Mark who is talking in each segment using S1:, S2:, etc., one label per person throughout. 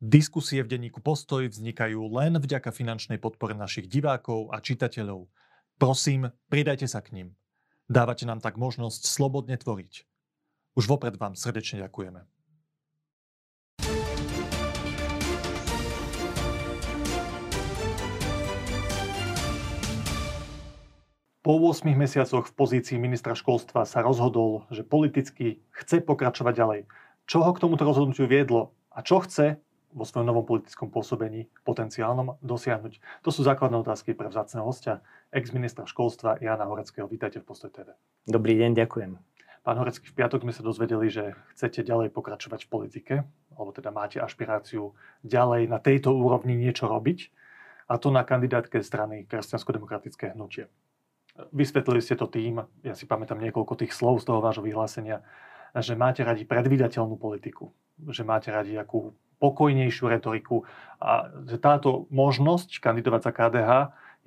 S1: Diskusie v denníku Postoj vznikajú len vďaka finančnej podpore našich divákov a čitateľov. Prosím, pridajte sa k ním. Dávate nám tak možnosť slobodne tvoriť. Už vopred vám srdečne ďakujeme. Po 8 mesiacoch v pozícii ministra školstva sa rozhodol, že politicky chce pokračovať ďalej. Čo ho k tomuto rozhodnutiu viedlo a čo chce vo svojom novom politickom pôsobení potenciálnom dosiahnuť? To sú základné otázky pre vzácného hostia, ex-ministra školstva Jana Horeckého. Vítajte v Postoj TV.
S2: Dobrý deň, ďakujem.
S1: Pán Horecký, v piatok sme sa dozvedeli, že chcete ďalej pokračovať v politike, alebo teda máte ašpiráciu ďalej na tejto úrovni niečo robiť, a to na kandidátke strany Kresťansko-demokratické hnutie. Vysvetlili ste to tým, ja si pamätám niekoľko tých slov z toho vášho vyhlásenia, že máte radi predvídateľnú politiku, že máte radi akú pokojnejšiu retoriku a že táto možnosť kandidovať za KDH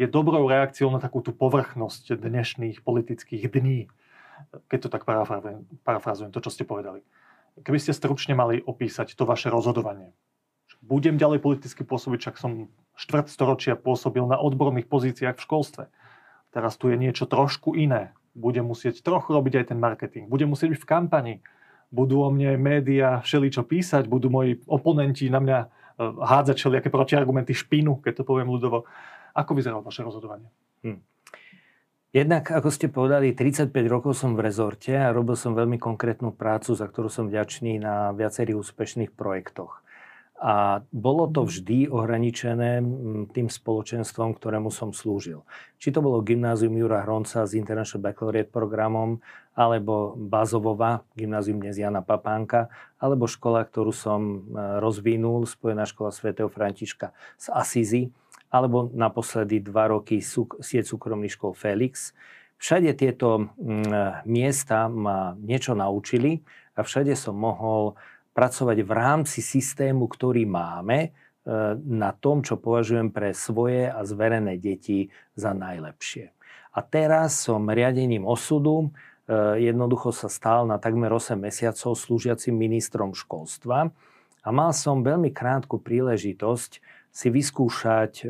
S1: je dobrou reakciou na takú tú povrchnosť dnešných politických dní. Keď to tak parafrazujem, to, čo ste povedali. Keby ste stručne mali opísať to vaše rozhodovanie. Budem ďalej politicky pôsobiť, však som štvrt storočia pôsobil na odborných pozíciách v školstve. Teraz tu je niečo trošku iné. Budem musieť trochu robiť aj ten marketing. Budem musieť byť v kampani budú o mne médiá všeličo písať, budú moji oponenti na mňa e, hádzať všelijaké protiargumenty špinu, keď to poviem ľudovo. Ako vyzeralo vaše rozhodovanie? Hm.
S2: Jednak, ako ste povedali, 35 rokov som v rezorte a robil som veľmi konkrétnu prácu, za ktorú som vďačný na viacerých úspešných projektoch. A bolo to vždy ohraničené tým spoločenstvom, ktorému som slúžil. Či to bolo gymnázium Jura Hronca s International Baccalaureate programom, alebo Bazovova, gymnázium dnes Jana Papánka, alebo škola, ktorú som e, rozvinul, Spojená škola svätého Františka z Asizi, alebo naposledy dva roky sieť súkromných škol Felix. Všade tieto miesta ma niečo naučili a všade som mohol pracovať v rámci systému, ktorý máme, e, na tom, čo považujem pre svoje a zverené deti za najlepšie. A teraz som riadením osudu e, jednoducho sa stal na takmer 8 mesiacov slúžiacim ministrom školstva a mal som veľmi krátku príležitosť si vyskúšať e,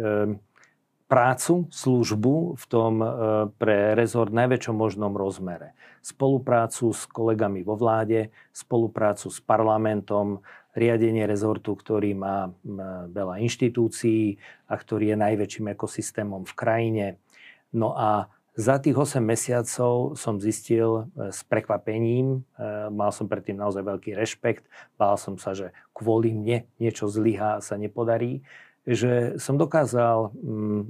S2: prácu, službu v tom pre rezort najväčšom možnom rozmere spoluprácu s kolegami vo vláde, spoluprácu s parlamentom, riadenie rezortu, ktorý má veľa inštitúcií a ktorý je najväčším ekosystémom v krajine. No a za tých 8 mesiacov som zistil e, s prekvapením, e, mal som predtým naozaj veľký rešpekt, bál som sa, že kvôli mne niečo zlyhá a sa nepodarí, že som dokázal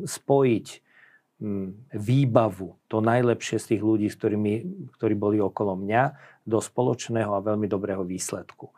S2: spojiť výbavu, to najlepšie z tých ľudí, ktorými, ktorí boli okolo mňa, do spoločného a veľmi dobrého výsledku.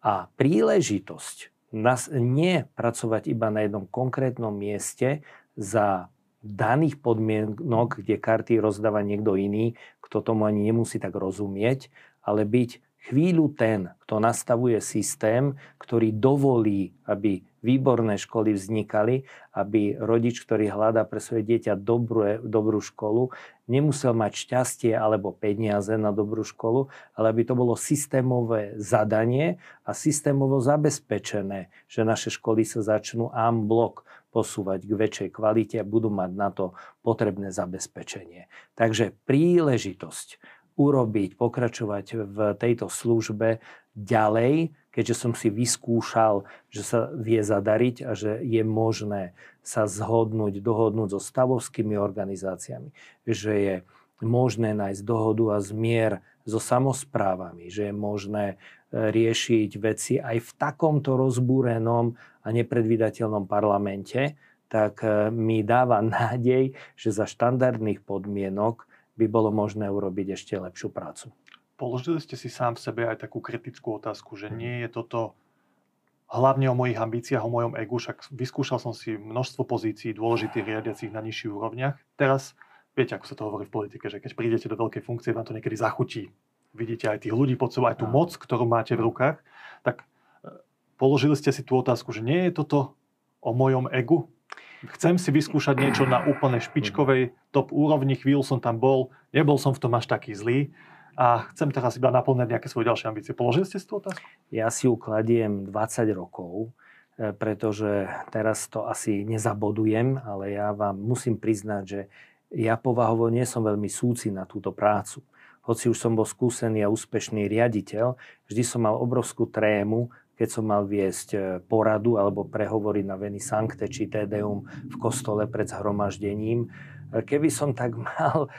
S2: A príležitosť nás nie pracovať iba na jednom konkrétnom mieste za daných podmienok, kde karty rozdáva niekto iný, kto tomu ani nemusí tak rozumieť, ale byť chvíľu ten, kto nastavuje systém, ktorý dovolí, aby výborné školy vznikali, aby rodič, ktorý hľadá pre svoje dieťa dobrú, dobrú školu, nemusel mať šťastie alebo peniaze na dobrú školu, ale aby to bolo systémové zadanie a systémovo zabezpečené, že naše školy sa začnú am blok posúvať k väčšej kvalite a budú mať na to potrebné zabezpečenie. Takže príležitosť urobiť, pokračovať v tejto službe ďalej, keďže som si vyskúšal, že sa vie zadariť a že je možné sa zhodnúť, dohodnúť so stavovskými organizáciami, že je možné nájsť dohodu a zmier so samozprávami, že je možné riešiť veci aj v takomto rozbúrenom a nepredvídateľnom parlamente, tak e, mi dáva nádej, že za štandardných podmienok by bolo možné urobiť ešte lepšiu prácu.
S1: Položili ste si sám v sebe aj takú kritickú otázku, že nie je toto hlavne o mojich ambíciách, o mojom egu, však vyskúšal som si množstvo pozícií dôležitých riadiacich na nižších úrovniach. Teraz, viete, ako sa to hovorí v politike, že keď prídete do veľkej funkcie, vám to niekedy zachutí. Vidíte aj tých ľudí pod sebou, aj tú moc, ktorú máte v rukách. Tak e, položili ste si tú otázku, že nie je toto o mojom egu, chcem si vyskúšať niečo na úplne špičkovej top úrovni, chvíľu som tam bol, nebol som v tom až taký zlý a chcem teraz iba naplňať nejaké svoje ďalšie ambície. Položili ste si tú otázku?
S2: Ja si ju kladiem 20 rokov. pretože teraz to asi nezabodujem, ale ja vám musím priznať, že ja povahovo nie som veľmi súci na túto prácu. Hoci už som bol skúsený a úspešný riaditeľ, vždy som mal obrovskú trému, keď som mal viesť e, poradu alebo prehovoriť na Veni Sancte či Tedeum v kostole pred zhromaždením. E, keby som tak mal,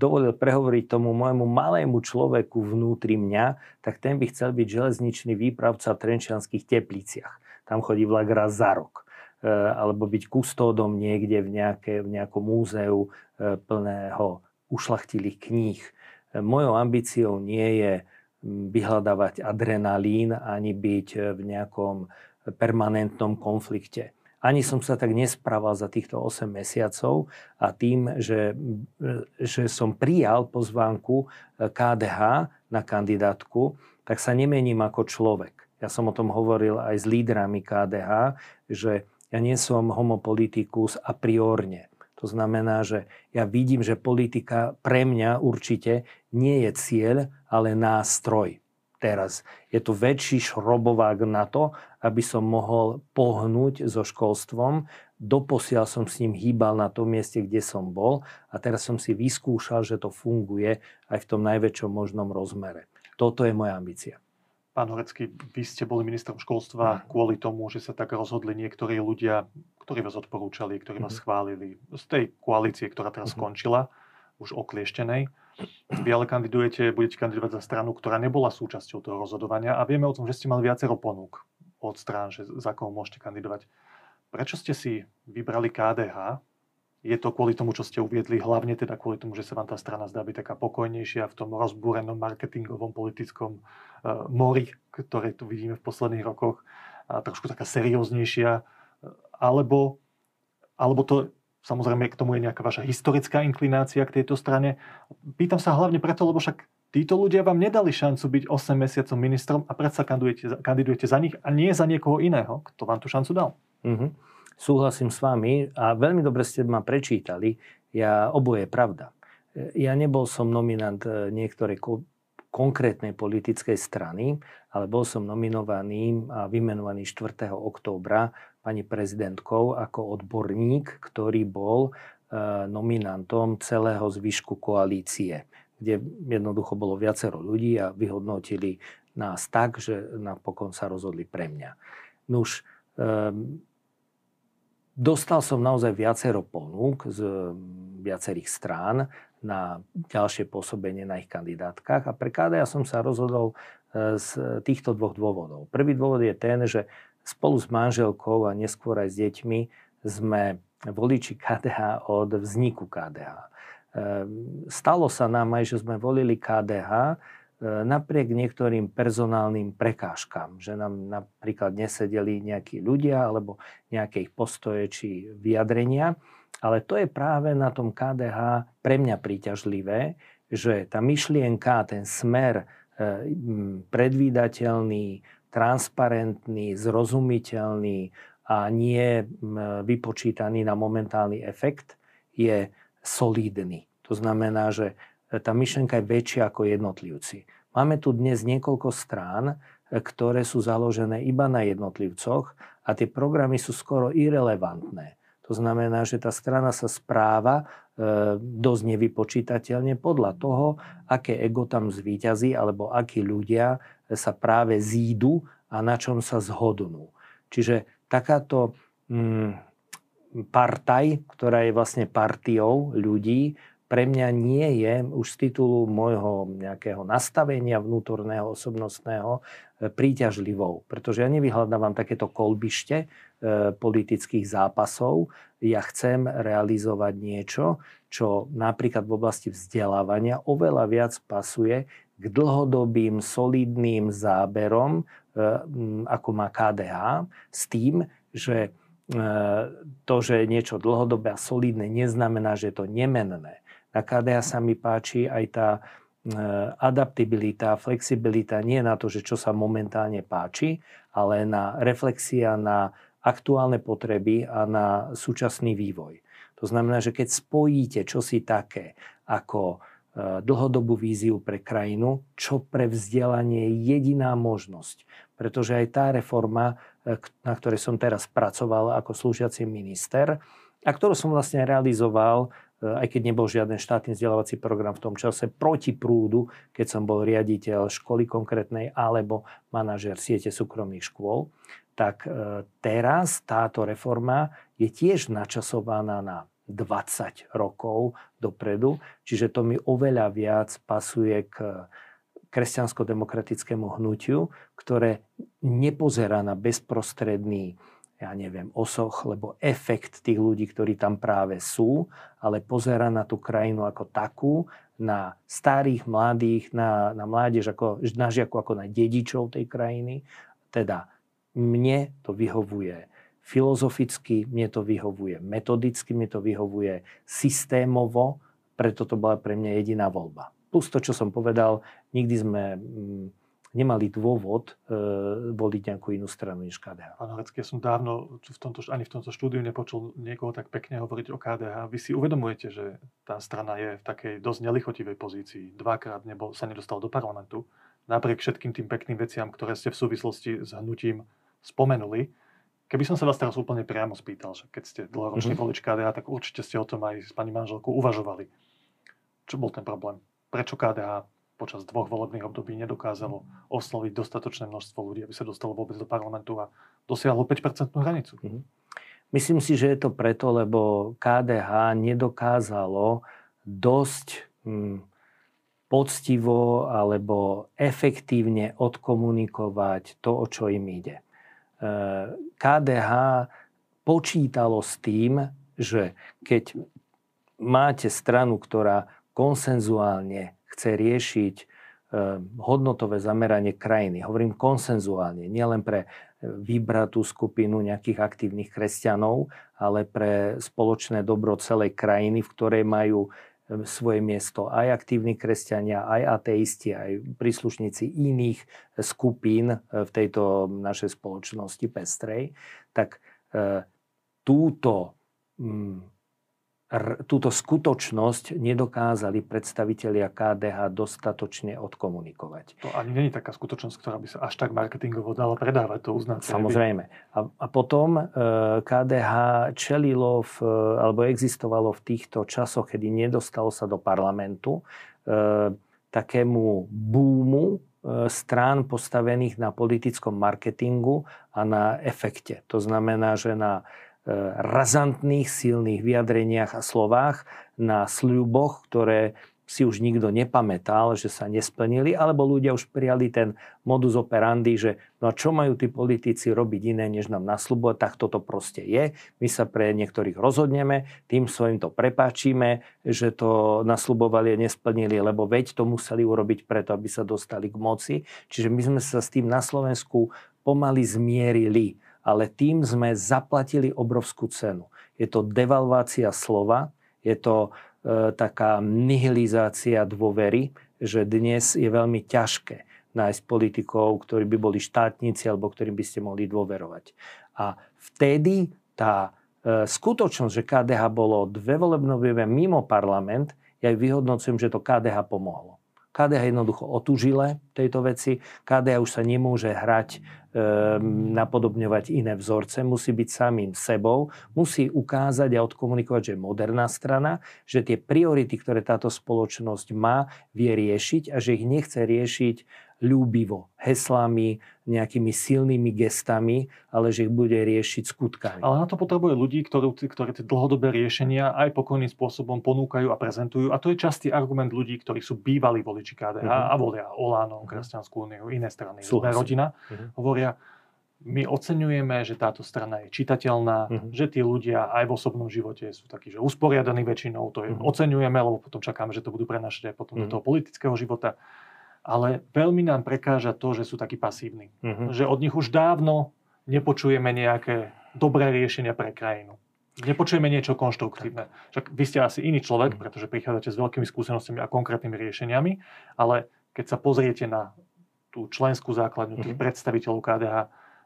S2: dovolil prehovoriť tomu môjmu malému človeku vnútri mňa, tak ten by chcel byť železničný výpravca v Trenčianských tepliciach. Tam chodí vlak raz za rok. E, alebo byť kustódom niekde v, nejaké, v nejakom múzeu plného ušlachtilých kníh. Mojou ambíciou nie je vyhľadávať adrenalín ani byť v nejakom permanentnom konflikte. Ani som sa tak nesprával za týchto 8 mesiacov a tým, že, že som prijal pozvánku KDH na kandidátku, tak sa nemením ako človek. Ja som o tom hovoril aj s lídrami KDH, že ja nie som homopolitikus a priorne. To znamená, že ja vidím, že politika pre mňa určite nie je cieľ, ale nástroj. Teraz je to väčší šrobovák na to, aby som mohol pohnúť so školstvom. Doposiaľ som s ním hýbal na tom mieste, kde som bol a teraz som si vyskúšal, že to funguje aj v tom najväčšom možnom rozmere. Toto je moja ambícia.
S1: Pán Horecký, vy ste boli ministrom školstva kvôli tomu, že sa tak rozhodli niektorí ľudia, ktorí vás odporúčali, ktorí vás mhm. schválili z tej koalície, ktorá teraz mhm. skončila, už oklieštenej. Vy ale kandidujete, budete kandidovať za stranu, ktorá nebola súčasťou toho rozhodovania a vieme o tom, že ste mali viacero ponúk od strán, že za koho môžete kandidovať. Prečo ste si vybrali KDH je to kvôli tomu, čo ste uviedli, hlavne teda kvôli tomu, že sa vám tá strana zdá byť taká pokojnejšia v tom rozbúrenom marketingovom politickom uh, mori, ktoré tu vidíme v posledných rokoch, a trošku taká serióznejšia, alebo, alebo to samozrejme k tomu je nejaká vaša historická inklinácia k tejto strane. Pýtam sa hlavne preto, lebo však títo ľudia vám nedali šancu byť 8 mesiacov ministrom a predsa kandidujete, kandidujete za nich a nie za niekoho iného, kto vám tú šancu dal. Mm-hmm
S2: súhlasím s vami a veľmi dobre ste ma prečítali. Ja, oboje je pravda. Ja nebol som nominant e, niektorej ko- konkrétnej politickej strany, ale bol som nominovaný a vymenovaný 4. októbra pani prezidentkou ako odborník, ktorý bol e, nominantom celého zvyšku koalície, kde jednoducho bolo viacero ľudí a vyhodnotili nás tak, že napokon sa rozhodli pre mňa. Nuž, um, Dostal som naozaj viacero ponúk z viacerých strán na ďalšie pôsobenie na ich kandidátkach a pre KDA som sa rozhodol e, z týchto dvoch dôvodov. Prvý dôvod je ten, že spolu s manželkou a neskôr aj s deťmi sme voliči KDH od vzniku KDH. E, stalo sa nám aj, že sme volili KDH napriek niektorým personálnym prekážkam, že nám napríklad nesedeli nejakí ľudia alebo nejaké ich postoje či vyjadrenia. Ale to je práve na tom KDH pre mňa príťažlivé, že tá myšlienka, ten smer e, predvídateľný, transparentný, zrozumiteľný a nie vypočítaný na momentálny efekt je solidný. To znamená, že tá myšlenka je väčšia ako jednotlivci. Máme tu dnes niekoľko strán, e, ktoré sú založené iba na jednotlivcoch a tie programy sú skoro irrelevantné. To znamená, že tá strana sa správa e, dosť nevypočítateľne podľa toho, aké ego tam zvíťazí alebo akí ľudia sa práve zídu a na čom sa zhodnú. Čiže takáto mm, partaj, ktorá je vlastne partiou ľudí, pre mňa nie je už z titulu môjho nejakého nastavenia vnútorného, osobnostného e, príťažlivou. Pretože ja nevyhľadávam takéto kolbište e, politických zápasov. Ja chcem realizovať niečo, čo napríklad v oblasti vzdelávania oveľa viac pasuje k dlhodobým, solidným záberom, e, ako má KDH, s tým, že to, že je niečo dlhodobé a solidné, neznamená, že je to nemenné. Na KDA sa mi páči aj tá e, adaptibilita, flexibilita, nie na to, že čo sa momentálne páči, ale na reflexia na aktuálne potreby a na súčasný vývoj. To znamená, že keď spojíte čosi také ako e, dlhodobú víziu pre krajinu, čo pre vzdelanie je jediná možnosť pretože aj tá reforma, e, na ktorej som teraz pracoval ako slúžiaci minister, a ktorú som vlastne realizoval, aj keď nebol žiaden štátny vzdelávací program v tom čase, proti prúdu, keď som bol riaditeľ školy konkrétnej alebo manažer siete súkromných škôl, tak e, teraz táto reforma je tiež načasovaná na 20 rokov dopredu, čiže to mi oveľa viac pasuje k kresťansko-demokratickému hnutiu, ktoré nepozerá na bezprostredný ja neviem, osoch, lebo efekt tých ľudí, ktorí tam práve sú, ale pozera na tú krajinu ako takú, na starých, mladých, na, na mládež, ako, na žiaku ako na dedičov tej krajiny. Teda mne to vyhovuje filozoficky, mne to vyhovuje metodicky, mne to vyhovuje systémovo, preto to bola pre mňa jediná voľba. Plus to, čo som povedal, nikdy sme mm, nemali dôvod e, voliť nejakú inú stranu než KDH.
S1: Pán Horecký, ja som dávno v tomto, ani v tomto štúdiu nepočul niekoho tak pekne hovoriť o KDH. Vy si uvedomujete, že tá strana je v takej dosť nelichotivej pozícii. Dvakrát nebol, sa nedostal do parlamentu. Napriek všetkým tým pekným veciam, ktoré ste v súvislosti s hnutím spomenuli. Keby som sa vás teraz úplne priamo spýtal, že keď ste dlhoročný mm-hmm. volič KDH, tak určite ste o tom aj s pani manželkou uvažovali. Čo bol ten problém? prečo KDH počas dvoch volebných období nedokázalo osloviť dostatočné množstvo ľudí, aby sa dostalo vôbec do parlamentu a dosiahlo 5% hranicu. Mm-hmm.
S2: Myslím si, že je to preto, lebo KDH nedokázalo dosť hm, poctivo alebo efektívne odkomunikovať to, o čo im ide. KDH e, počítalo s tým, že keď máte stranu, ktorá konsenzuálne chce riešiť eh, hodnotové zameranie krajiny. Hovorím konsenzuálne, nielen pre eh, vybratú skupinu nejakých aktívnych kresťanov, ale pre spoločné dobro celej krajiny, v ktorej majú eh, svoje miesto aj aktívni kresťania, aj ateisti, aj príslušníci iných skupín v tejto našej spoločnosti pestrej, tak túto mm, túto skutočnosť nedokázali predstavitelia KDH dostatočne odkomunikovať.
S1: To ani není taká skutočnosť, ktorá by sa až tak marketingovo dala predávať, to uznáte.
S2: Samozrejme. A, a potom e, KDH čelilo, v, alebo existovalo v týchto časoch, kedy nedostalo sa do parlamentu, e, takému búmu e, strán postavených na politickom marketingu a na efekte. To znamená, že na razantných, silných vyjadreniach a slovách, na sľuboch, ktoré si už nikto nepamätal, že sa nesplnili, alebo ľudia už prijali ten modus operandi, že no a čo majú tí politici robiť iné, než nám nasľubovať, tak toto proste je. My sa pre niektorých rozhodneme, tým svojim to prepáčime, že to nasľubovali a nesplnili, lebo veď to museli urobiť preto, aby sa dostali k moci. Čiže my sme sa s tým na Slovensku pomaly zmierili ale tým sme zaplatili obrovskú cenu. Je to devalvácia slova, je to e, taká nihilizácia dôvery, že dnes je veľmi ťažké nájsť politikov, ktorí by boli štátnici alebo ktorým by ste mohli dôverovať. A vtedy tá e, skutočnosť, že KDH bolo dve volebné mimo parlament, ja vyhodnocujem, že to KDH pomohlo. KDH jednoducho otužile tejto veci. KDH už sa nemôže hrať, napodobňovať iné vzorce, musí byť samým sebou, musí ukázať a odkomunikovať, že je moderná strana, že tie priority, ktoré táto spoločnosť má, vie riešiť a že ich nechce riešiť ľúbivo, heslami, nejakými silnými gestami, ale že ich bude riešiť skutkami.
S1: Ale na to potrebuje ľudí, ktorí, ktorí tie dlhodobé riešenia aj pokojným spôsobom ponúkajú a prezentujú. A to je častý argument ľudí, ktorí sú bývalí voliči KDH uh-huh. a volia Olano, Kresťanskú úniu, iné strany, Súhlasím. rodina. Uh-huh. Hovoria, my oceňujeme, že táto strana je čitateľná, uh-huh. že tí ľudia aj v osobnom živote sú takí, že usporiadaní väčšinou, to je, uh-huh. oceňujeme, lebo potom čakáme, že to budú prenašať aj potom uh-huh. do toho politického života ale veľmi nám prekáža to, že sú takí pasívni. Uh-huh. Že od nich už dávno nepočujeme nejaké dobré riešenia pre krajinu. Nepočujeme niečo konštruktívne. Však vy ste asi iný človek, uh-huh. pretože prichádzate s veľkými skúsenostiami a konkrétnymi riešeniami, ale keď sa pozriete na tú členskú základňu tých predstaviteľov KDH,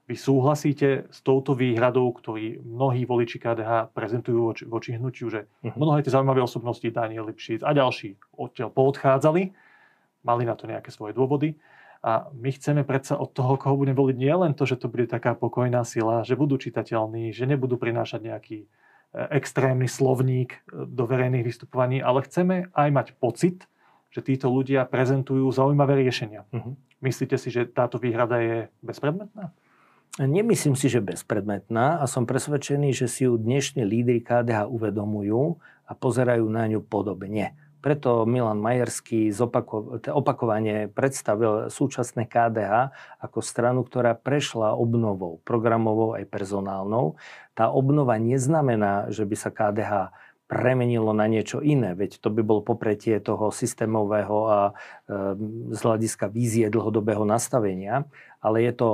S1: vy súhlasíte s touto výhradou, ktorý mnohí voliči KDH prezentujú voči, voči hnutiu, že uh-huh. mnohé tie zaujímavé osobnosti, Daniel Lipšic a ďalší odtiaľ poodchádzali, mali na to nejaké svoje dôvody. A my chceme predsa od toho, koho budeme voliť, nie len to, že to bude taká pokojná sila, že budú čitateľní, že nebudú prinášať nejaký e, extrémny slovník e, do verejných vystupovaní, ale chceme aj mať pocit, že títo ľudia prezentujú zaujímavé riešenia. Uh-huh. Myslíte si, že táto výhrada je bezpredmetná?
S2: Nemyslím si, že bezpredmetná a som presvedčený, že si ju dnešní lídry KDH uvedomujú a pozerajú na ňu podobne. Preto Milan Majerský zopako- opakovane predstavil súčasné KDH ako stranu, ktorá prešla obnovou, programovou aj personálnou. Tá obnova neznamená, že by sa KDH premenilo na niečo iné, veď to by bol popretie toho systémového a e, z hľadiska vízie dlhodobého nastavenia, ale je to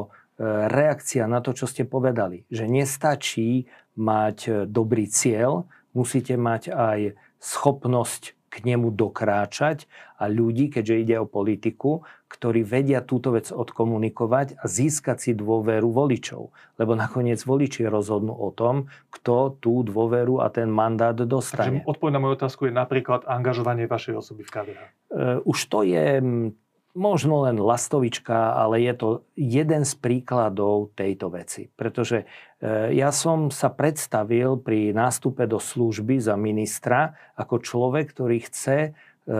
S2: reakcia na to, čo ste povedali, že nestačí mať e, dobrý cieľ, musíte mať aj schopnosť k nemu dokráčať a ľudí, keďže ide o politiku, ktorí vedia túto vec odkomunikovať a získať si dôveru voličov. Lebo nakoniec voliči rozhodnú o tom, kto tú dôveru a ten mandát dostane.
S1: Takže odpoveď na moju otázku je napríklad angažovanie vašej osoby v KDH. E,
S2: už to je možno len lastovička, ale je to jeden z príkladov tejto veci. Pretože e, ja som sa predstavil pri nástupe do služby za ministra ako človek, ktorý chce e,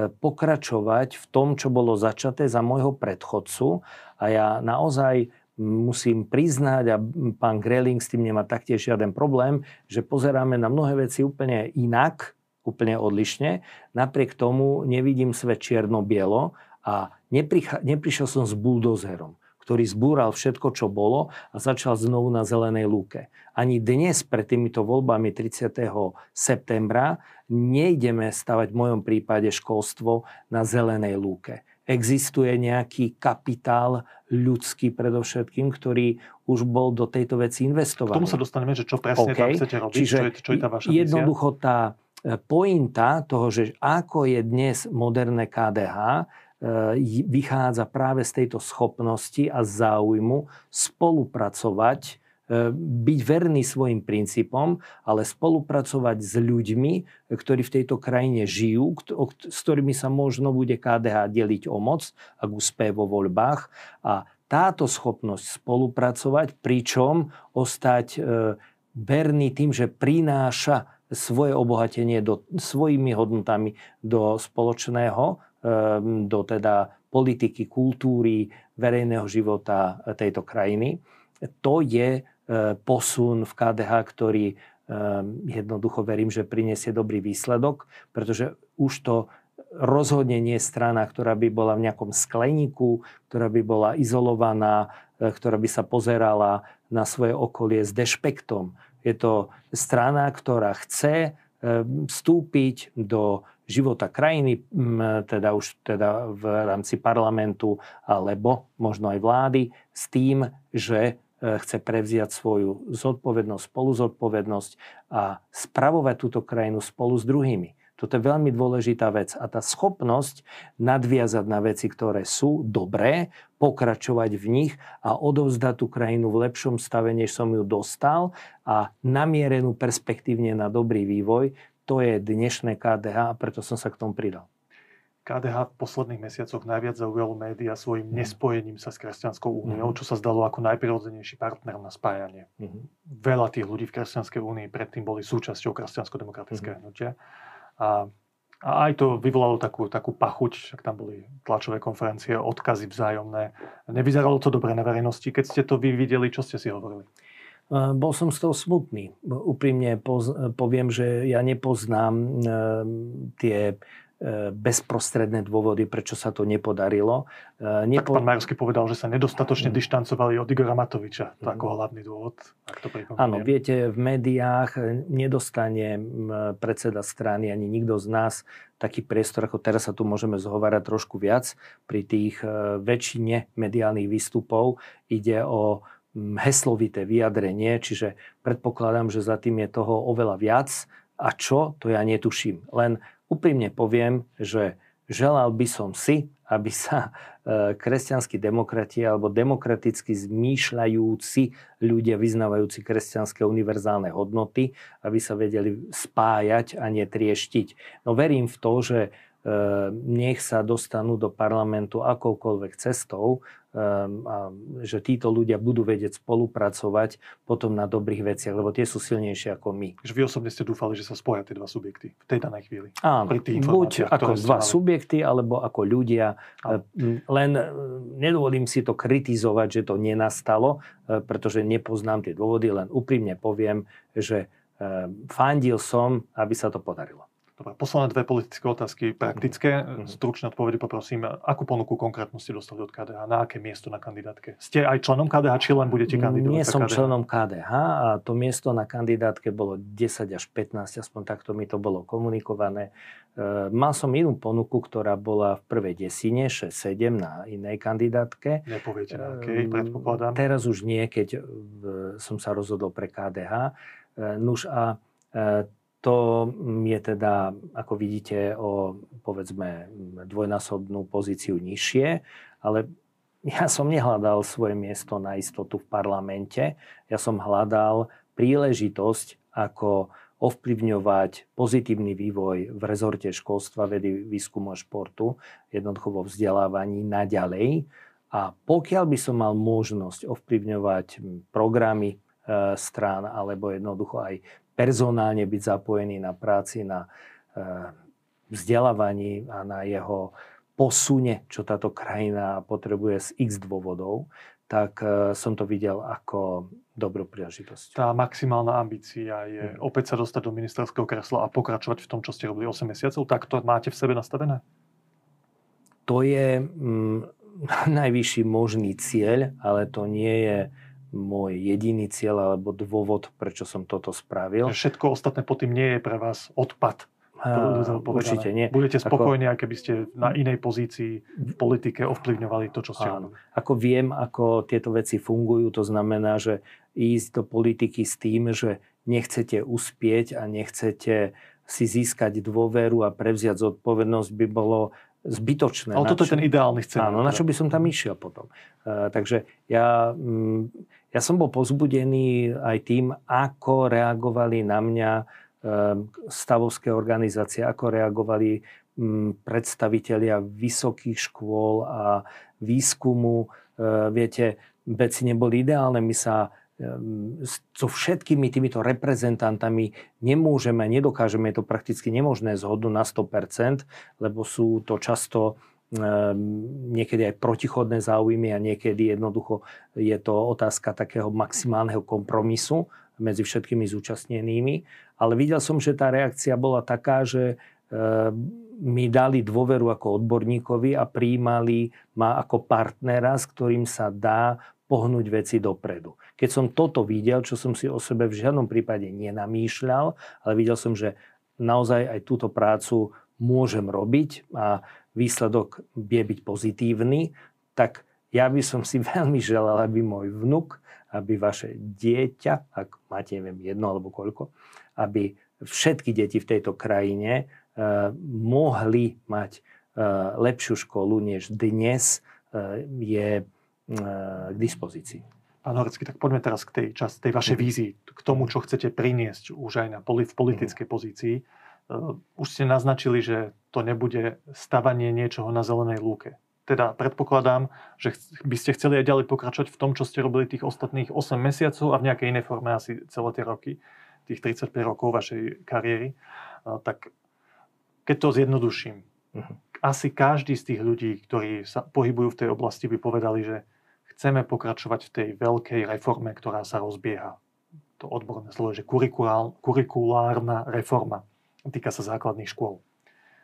S2: pokračovať v tom, čo bolo začaté za môjho predchodcu. A ja naozaj musím priznať, a pán Greling s tým nemá taktiež žiaden problém, že pozeráme na mnohé veci úplne inak, úplne odlišne. Napriek tomu nevidím svet čierno-bielo a neprišiel som s buldozerom, ktorý zbúral všetko, čo bolo a začal znovu na zelenej lúke. Ani dnes pred týmito voľbami 30. septembra nejdeme stavať v mojom prípade školstvo na zelenej lúke. Existuje nejaký kapitál ľudský predovšetkým, ktorý už bol do tejto veci investovaný.
S1: K tomu sa dostaneme, že čo presne okay. tam chcete robiť,
S2: Čiže
S1: čo je, čo je tá vaša
S2: jednoducho tá e, pointa toho, že ako je dnes moderné KDH, vychádza práve z tejto schopnosti a záujmu spolupracovať, e, byť verný svojim princípom, ale spolupracovať s ľuďmi, ktorí v tejto krajine žijú, s ktorými sa možno bude KDH deliť o moc, ak úspie vo voľbách. A táto schopnosť spolupracovať, pričom ostať e, verný tým, že prináša svoje obohatenie do, svojimi hodnotami do spoločného do teda politiky, kultúry, verejného života tejto krajiny. To je e, posun v KDH, ktorý jednoducho verím, že prinesie dobrý výsledok, pretože už to rozhodne nie je strana, ktorá by bola v nejakom skleníku, ktorá by bola izolovaná, e, ktorá by sa pozerala na svoje okolie s dešpektom. Je to strana, ktorá chce vstúpiť do života krajiny, teda už teda v rámci parlamentu alebo možno aj vlády, s tým, že e, chce prevziať svoju zodpovednosť, spoluzodpovednosť a spravovať túto krajinu spolu s druhými. Toto je veľmi dôležitá vec. A tá schopnosť nadviazať na veci, ktoré sú dobré, pokračovať v nich a odovzdať tú krajinu v lepšom stave, než som ju dostal a namierenú perspektívne na dobrý vývoj, to je dnešné KDH a preto som sa k tomu pridal.
S1: KDH v posledných mesiacoch najviac zaujalo médiá svojim mm. nespojením sa s Kresťanskou úniou, mm. čo sa zdalo ako najprirodzenejší partner na spájanie. Mm. Veľa tých ľudí v Kresťanskej únii predtým boli súčasťou kresťansko-demokratického mm. hnutia. A, a aj to vyvolalo takú, takú pachuť, však tam boli tlačové konferencie, odkazy vzájomné. Nevyzeralo to dobre na verejnosti. Keď ste to vy videli, čo ste si hovorili?
S2: Bol som z toho smutný. Úprimne poviem, že ja nepoznám e, tie e, bezprostredné dôvody, prečo sa to nepodarilo.
S1: Nepo... Tak pán Majerský povedal, že sa nedostatočne mm. dištancovali od Igora Matoviča. To ako mm. hlavný dôvod, ak to
S2: Áno, viete, v médiách nedostane predseda strany ani nikto z nás taký priestor, ako teraz sa tu môžeme zhovárať trošku viac. Pri tých väčšine mediálnych výstupov ide o heslovité vyjadrenie, čiže predpokladám, že za tým je toho oveľa viac. A čo, to ja netuším. Len úprimne poviem, že želal by som si, aby sa e, kresťanskí demokrati alebo demokraticky zmýšľajúci ľudia vyznávajúci kresťanské univerzálne hodnoty, aby sa vedeli spájať a netrieštiť. No verím v to, že nech sa dostanú do parlamentu akoukoľvek cestou, Ehm, a že títo ľudia budú vedieť spolupracovať potom na dobrých veciach, lebo tie sú silnejšie ako my.
S1: Že vy osobne ste dúfali, že sa spoja tie dva subjekty v tej danej chvíli.
S2: Áno, buď ako dva mali. subjekty, alebo ako ľudia. Áno. Ehm, len ehm, nedovolím si to kritizovať, že to nenastalo, pretože nepoznám tie dôvody, len úprimne poviem, že fandil som, aby sa to podarilo.
S1: Dobre, posledné dve politické otázky, praktické. Mm-hmm. Stručné odpovede poprosím. Akú ponuku konkrétnu ste dostali od KDH? Na aké miesto na kandidátke? Ste aj členom KDH, či len budete kandidovať?
S2: Nie som KDH? členom KDH a to miesto na kandidátke bolo 10 až 15, aspoň takto mi to bolo komunikované. E, mal som inú ponuku, ktorá bola v prvej desine, 6-7 na inej kandidátke.
S1: Nepoviete na akej, predpokladám.
S2: Teraz už nie, keď som sa rozhodol pre KDH. E, nuž a e, to je teda, ako vidíte, o povedzme dvojnásobnú pozíciu nižšie, ale ja som nehľadal svoje miesto na istotu v parlamente. Ja som hľadal príležitosť, ako ovplyvňovať pozitívny vývoj v rezorte školstva, vedy, výskumu a športu, jednoducho vo vzdelávaní naďalej. A pokiaľ by som mal možnosť ovplyvňovať programy e, strán alebo jednoducho aj personálne byť zapojený na práci, na eh, vzdelávaní a na jeho posune, čo táto krajina potrebuje z x dôvodov, tak eh, som to videl ako dobrú príležitosť.
S1: Tá maximálna ambícia je hmm. opäť sa dostať do ministerského kresla a pokračovať v tom, čo ste robili 8 mesiacov. Tak to máte v sebe nastavené?
S2: To je mm, najvyšší možný cieľ, ale to nie je môj jediný cieľ alebo dôvod, prečo som toto spravil.
S1: Všetko ostatné pod tým nie je pre vás odpad.
S2: A, určite nie.
S1: Budete spokojní, ako... keby ste na inej pozícii v politike ovplyvňovali to, čo ste
S2: Áno. Ako viem, ako tieto veci fungujú, to znamená, že ísť do politiky s tým, že nechcete uspieť a nechcete si získať dôveru a prevziať zodpovednosť by bolo zbytočné.
S1: Ale toto je ten ideálny scenár.
S2: Áno, na čo by som tam išiel potom. Uh, takže ja, mm, ja som bol pozbudený aj tým, ako reagovali na mňa uh, stavovské organizácie, ako reagovali um, predstavitelia vysokých škôl a výskumu. Uh, viete, veci neboli ideálne, my sa Ehm, so všetkými týmito reprezentantami nemôžeme, nedokážeme, je to prakticky nemožné zhodnú na 100%, lebo sú to často niekedy aj protichodné záujmy a niekedy jednoducho je to otázka takého maximálneho kompromisu medzi všetkými zúčastnenými. Ale videl som, že tá reakcia bola taká, že ehm, mi dali dôveru ako odborníkovi a príjmali ma ako partnera, s ktorým sa dá pohnúť veci dopredu. Keď som toto videl, čo som si o sebe v žiadnom prípade nenamýšľal, ale videl som, že naozaj aj túto prácu môžem robiť a výsledok vie byť pozitívny, tak ja by som si veľmi želal, aby môj vnuk, aby vaše dieťa, ak máte, neviem, jedno alebo koľko, aby všetky deti v tejto krajine uh, mohli mať uh, lepšiu školu, než dnes uh, je k dispozícii.
S1: Pán Horecký, tak poďme teraz k tej, čas, tej vašej mm. vízii, k tomu, čo chcete priniesť už aj na, v politickej mm. pozícii. Už ste naznačili, že to nebude stavanie niečoho na zelenej lúke. Teda predpokladám, že by ste chceli aj ďalej pokračovať v tom, čo ste robili tých ostatných 8 mesiacov a v nejakej inej forme asi celé tie roky, tých 35 rokov vašej kariéry. Tak keď to zjednoduším, uh-huh. asi každý z tých ľudí, ktorí sa pohybujú v tej oblasti, by povedali, že chceme pokračovať v tej veľkej reforme, ktorá sa rozbieha. To odborné slovo že kurikulárna reforma. Týka sa základných škôl.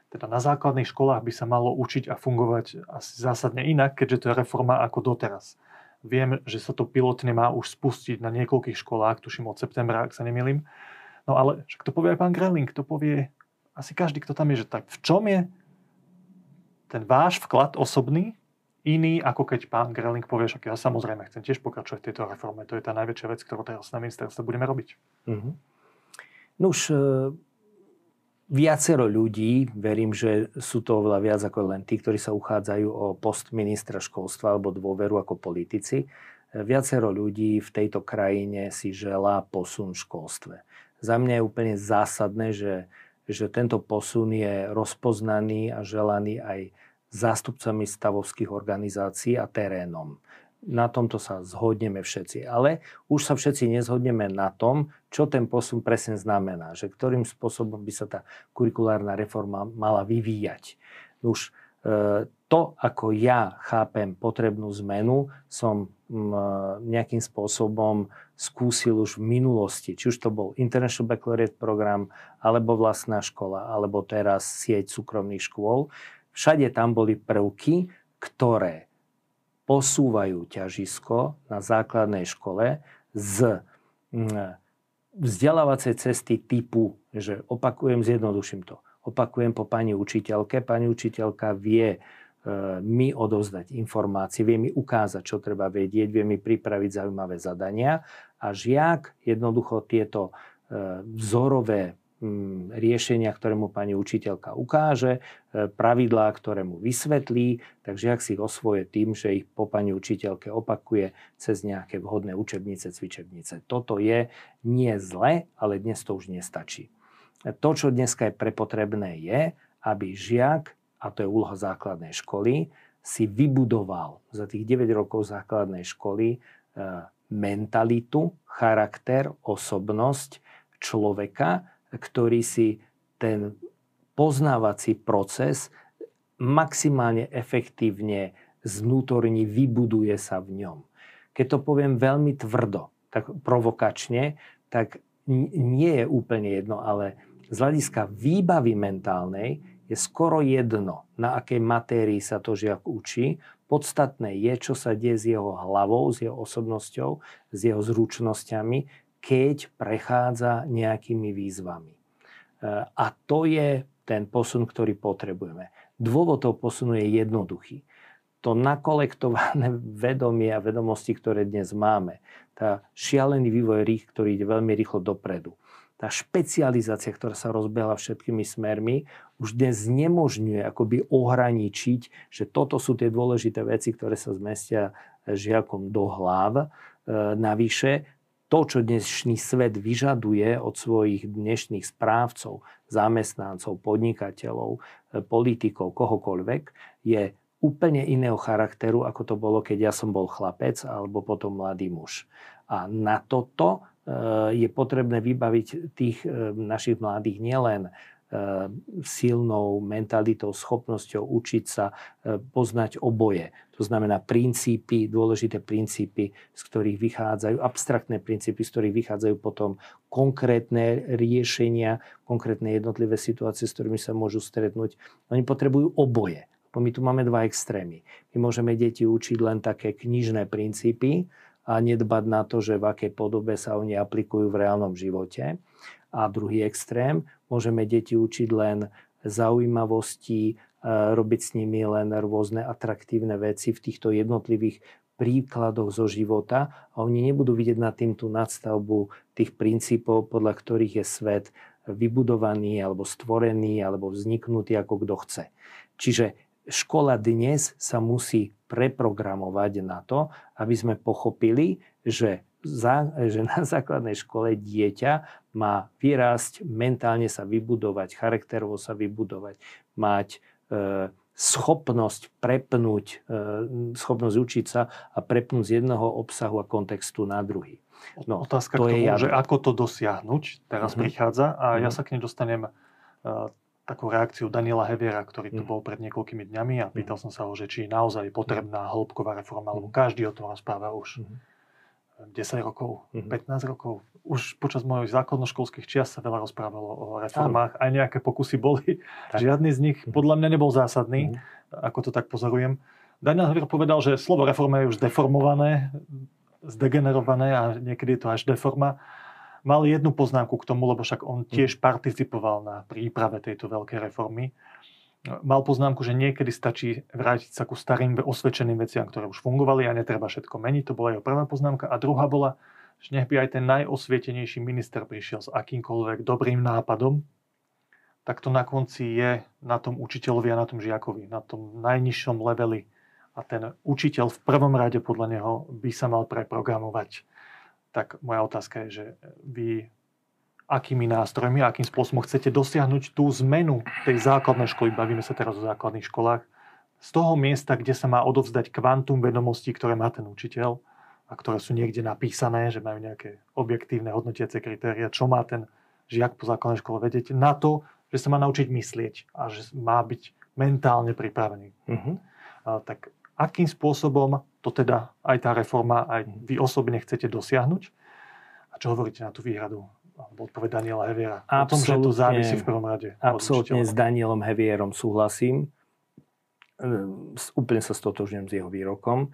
S1: Teda na základných školách by sa malo učiť a fungovať asi zásadne inak, keďže to je reforma ako doteraz. Viem, že sa to pilotne má už spustiť na niekoľkých školách, tuším od septembra, ak sa nemýlim. No ale však to povie aj pán Greling, to povie asi každý, kto tam je, že tak v čom je ten váš vklad osobný iný, ako keď pán Greling povie, že ja samozrejme chcem tiež pokračovať v tejto reforme. To je tá najväčšia vec, ktorú teraz na ministerstve budeme robiť. Mm-hmm.
S2: No už e, viacero ľudí, verím, že sú to oveľa viac ako len tí, ktorí sa uchádzajú o post ministra školstva alebo dôveru ako politici. Viacero ľudí v tejto krajine si želá posun v školstve. Za mňa je úplne zásadné, že že tento posun je rozpoznaný a želaný aj zástupcami stavovských organizácií a terénom. Na tomto sa zhodneme všetci. Ale už sa všetci nezhodneme na tom, čo ten posun presne znamená. Že ktorým spôsobom by sa tá kurikulárna reforma mala vyvíjať. Už e, to, ako ja chápem potrebnú zmenu, som nejakým spôsobom skúsil už v minulosti. Či už to bol International Baccalaureate program, alebo vlastná škola, alebo teraz sieť súkromných škôl. Všade tam boli prvky, ktoré posúvajú ťažisko na základnej škole z vzdelávacej cesty typu, že opakujem, zjednoduším to. Opakujem po pani učiteľke. Pani učiteľka vie E, mi odovzdať informácie, vie mi ukázať, čo treba vedieť, vie mi pripraviť zaujímavé zadania a žiak jednoducho tieto e, vzorové mm, riešenia, ktoré mu pani učiteľka ukáže, e, pravidlá, ktoré mu vysvetlí, takže ak si ich osvoje tým, že ich po pani učiteľke opakuje cez nejaké vhodné učebnice, cvičebnice. Toto je nie zle, ale dnes to už nestačí. To, čo dneska je prepotrebné, je, aby žiak a to je úloha základnej školy, si vybudoval za tých 9 rokov základnej školy e, mentalitu, charakter, osobnosť človeka, ktorý si ten poznávací proces maximálne efektívne znútorní, vybuduje sa v ňom. Keď to poviem veľmi tvrdo, tak provokačne, tak nie je úplne jedno, ale z hľadiska výbavy mentálnej je skoro jedno, na akej matérii sa to žiak učí. Podstatné je, čo sa deje s jeho hlavou, s jeho osobnosťou, s jeho zručnosťami, keď prechádza nejakými výzvami. E, a to je ten posun, ktorý potrebujeme. Dôvod toho posunu je jednoduchý. To nakolektované vedomie a vedomosti, ktoré dnes máme, tá šialený vývoj rých, ktorý ide veľmi rýchlo dopredu, tá špecializácia, ktorá sa rozbehla všetkými smermi, už dnes nemožňuje akoby ohraničiť, že toto sú tie dôležité veci, ktoré sa zmestia žiakom do hlav. E, navyše, to, čo dnešný svet vyžaduje od svojich dnešných správcov, zamestnancov, podnikateľov, e, politikov, kohokoľvek, je úplne iného charakteru, ako to bolo, keď ja som bol chlapec alebo potom mladý muž. A na toto Eh, je potrebné vybaviť tých eh, našich mladých nielen eh, silnou mentalitou, schopnosťou učiť sa poznať oboje. To znamená princípy, dôležité princípy, z ktorých vychádzajú, abstraktné princípy, z ktorých vychádzajú potom konkrétne riešenia, konkrétne jednotlivé situácie, s ktorými sa môžu stretnúť. Oni potrebujú oboje. My tu máme dva extrémy. My môžeme deti učiť len také knižné princípy, a nedbať na to, že v akej podobe sa oni aplikujú v reálnom živote. A druhý extrém, môžeme deti učiť len zaujímavosti, e, robiť s nimi len rôzne atraktívne veci v týchto jednotlivých príkladoch zo života a oni nebudú vidieť na tým tú nadstavbu tých princípov, podľa ktorých je svet vybudovaný alebo stvorený alebo vzniknutý ako kto chce. Čiže škola dnes sa musí preprogramovať na to, aby sme pochopili, že, za, že na základnej škole dieťa má vyrásť, mentálne sa vybudovať, charakterovo sa vybudovať, mať e, schopnosť prepnúť, e, schopnosť učiť sa a prepnúť z jedného obsahu a kontextu na druhý.
S1: No, Otázka to k tomu, je že ako to dosiahnuť, teraz mm-hmm. prichádza a mm-hmm. ja mhm. sa k nej dostanem e, takú reakciu Daniela Heviera, ktorý tu mm. bol pred niekoľkými dňami a pýtal mm. som sa ho, že či je naozaj potrebná hĺbková reforma, lebo mm. každý o tom rozpráva už 10 rokov, 15 rokov. Už počas mojich základnoškolských čias sa veľa rozprávalo o reformách, aj nejaké pokusy boli. Tak. Žiadny z nich podľa mňa nebol zásadný, ako to tak pozorujem. Daniel Hevier povedal, že slovo reforma je už deformované, zdegenerované a niekedy je to až deforma mal jednu poznámku k tomu, lebo však on hm. tiež participoval na príprave tejto veľkej reformy. Mal poznámku, že niekedy stačí vrátiť sa ku starým osvedčeným veciam, ktoré už fungovali a netreba všetko meniť. To bola jeho prvá poznámka. A druhá bola, že nech by aj ten najosvietenejší minister prišiel s akýmkoľvek dobrým nápadom, tak to na konci je na tom učiteľovi a na tom žiakovi, na tom najnižšom leveli. A ten učiteľ v prvom rade podľa neho by sa mal preprogramovať tak moja otázka je, že vy akými nástrojmi, akým spôsobom chcete dosiahnuť tú zmenu tej základnej školy. Bavíme sa teraz o základných školách. Z toho miesta, kde sa má odovzdať kvantum vedomostí, ktoré má ten učiteľ a ktoré sú niekde napísané, že majú nejaké objektívne hodnotiace kritéria, čo má ten žiak po základnej škole vedieť, na to, že sa má naučiť myslieť a že má byť mentálne pripravený. Uh-huh. A, tak akým spôsobom to teda aj tá reforma, aj vy osobne chcete dosiahnuť? A čo hovoríte na tú výhradu alebo odpoveď Daniela Heviera?
S2: Absolutne, o tom, že to
S1: závisí v prvom rade.
S2: Absolutne s Danielom Hevierom súhlasím. Ehm, úplne sa stotožňujem s jeho výrokom.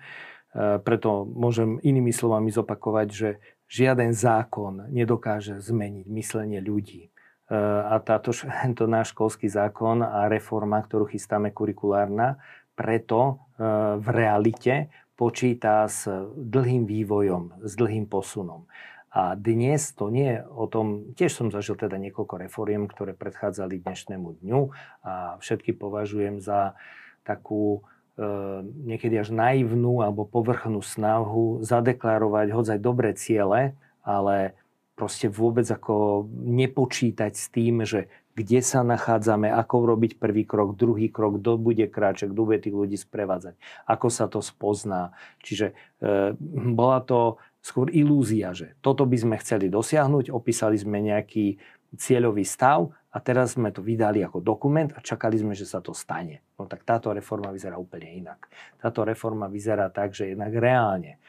S2: Ehm, preto môžem inými slovami zopakovať, že žiaden zákon nedokáže zmeniť myslenie ľudí. Ehm, a táto, tento náš školský zákon a reforma, ktorú chystáme kurikulárna, preto v realite počíta s dlhým vývojom, s dlhým posunom. A dnes to nie je o tom, tiež som zažil teda niekoľko reforiem, ktoré predchádzali dnešnému dňu a všetky považujem za takú e, niekedy až naivnú alebo povrchnú snahu zadeklarovať hodzaj dobré ciele, ale proste vôbec ako nepočítať s tým, že kde sa nachádzame, ako robiť prvý krok, druhý krok, kto bude kráčať, kto bude tých ľudí sprevádzať, ako sa to spozná. Čiže e, bola to skôr ilúzia, že toto by sme chceli dosiahnuť, opísali sme nejaký cieľový stav a teraz sme to vydali ako dokument a čakali sme, že sa to stane. No tak táto reforma vyzerá úplne inak. Táto reforma vyzerá tak, že jednak reálne